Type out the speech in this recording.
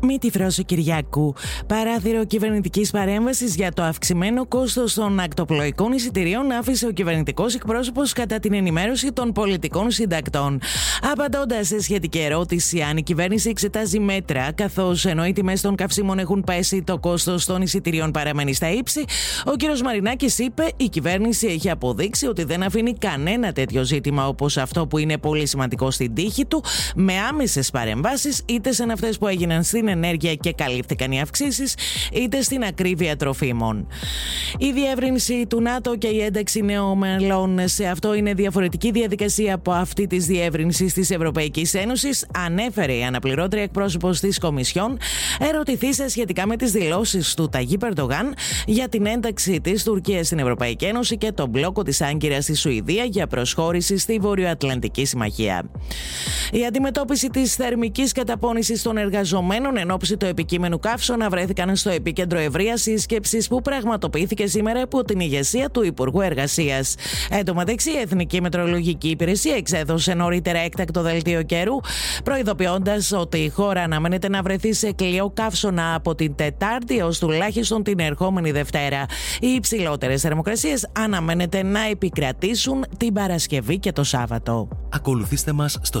Μη τη φρόση Κυριακού. Παράθυρο κυβερνητικής παρέμβασης για το αυξημένο κόστος των ακτοπλοϊκών εισιτηρίων άφησε ο κυβερνητικός εκπρόσωπος κατά την ενημέρωση των πολιτικών συντακτών. Απαντώντας σε σχετική ερώτηση αν η κυβέρνηση εξετάζει μέτρα, καθώς ενώ οι τιμές των καυσίμων έχουν πέσει, το κόστος των εισιτηρίων παραμένει στα ύψη, ο κ. Μαρινάκης είπε: Η κυβέρνηση έχει αποδείξει ότι δεν αφήνει κανένα τέτοιο ζήτημα όπως αυτό που είναι πολύ σημαντικό στην τύχη του, με άμεσες παρεμβάσεις είτε σε αυτές που έγιναν στην ενέργεια και καλύφθηκαν οι αυξήσεις, είτε στην ακρίβεια τροφίμων. Η διεύρυνση του ΝΑΤΟ και η ένταξη νέων μελών σε αυτό είναι διαφορετική διαδικασία από αυτή της διεύρυνσης της Ευρωπαϊκής Ένωσης, ανέφερε η αναπληρώτρια εκπρόσωπος της Κομισιόν, ερωτηθήσα σχετικά με τις δηλώσεις του Ταγί Περντογάν για την ένταξη της Τουρκίας στην Ευρωπαϊκή Ένωση και τον μπλόκο της Άγκυρας στη Σουηδία για προσχώρηση στη Βορειοατλαντική Συμμαχία. Η αντιμετώπιση της θερμικής καταπώνησης των εργαζομένων εν ώψη του επικείμενου καύσωνα βρέθηκαν στο επίκεντρο ευρείας σύσκεψης που πραγματοποιήθηκε σήμερα από την ηγεσία του Υπουργού Εργασίας. Εν τω μεταξύ, η Εθνική Μετρολογική Υπηρεσία εξέδωσε νωρίτερα έκτακτο δελτίο καιρού, προειδοποιώντας ότι η χώρα αναμένεται να βρεθεί σε κλειό καύσωνα από την Τετάρτη έως τουλάχιστον την ερχόμενη Δευτέρα. Οι υψηλότερες θερμοκρασίες αναμένεται να επικρατήσουν την Παρασκευή και το Σάββατο. Ακολουθήστε μας στο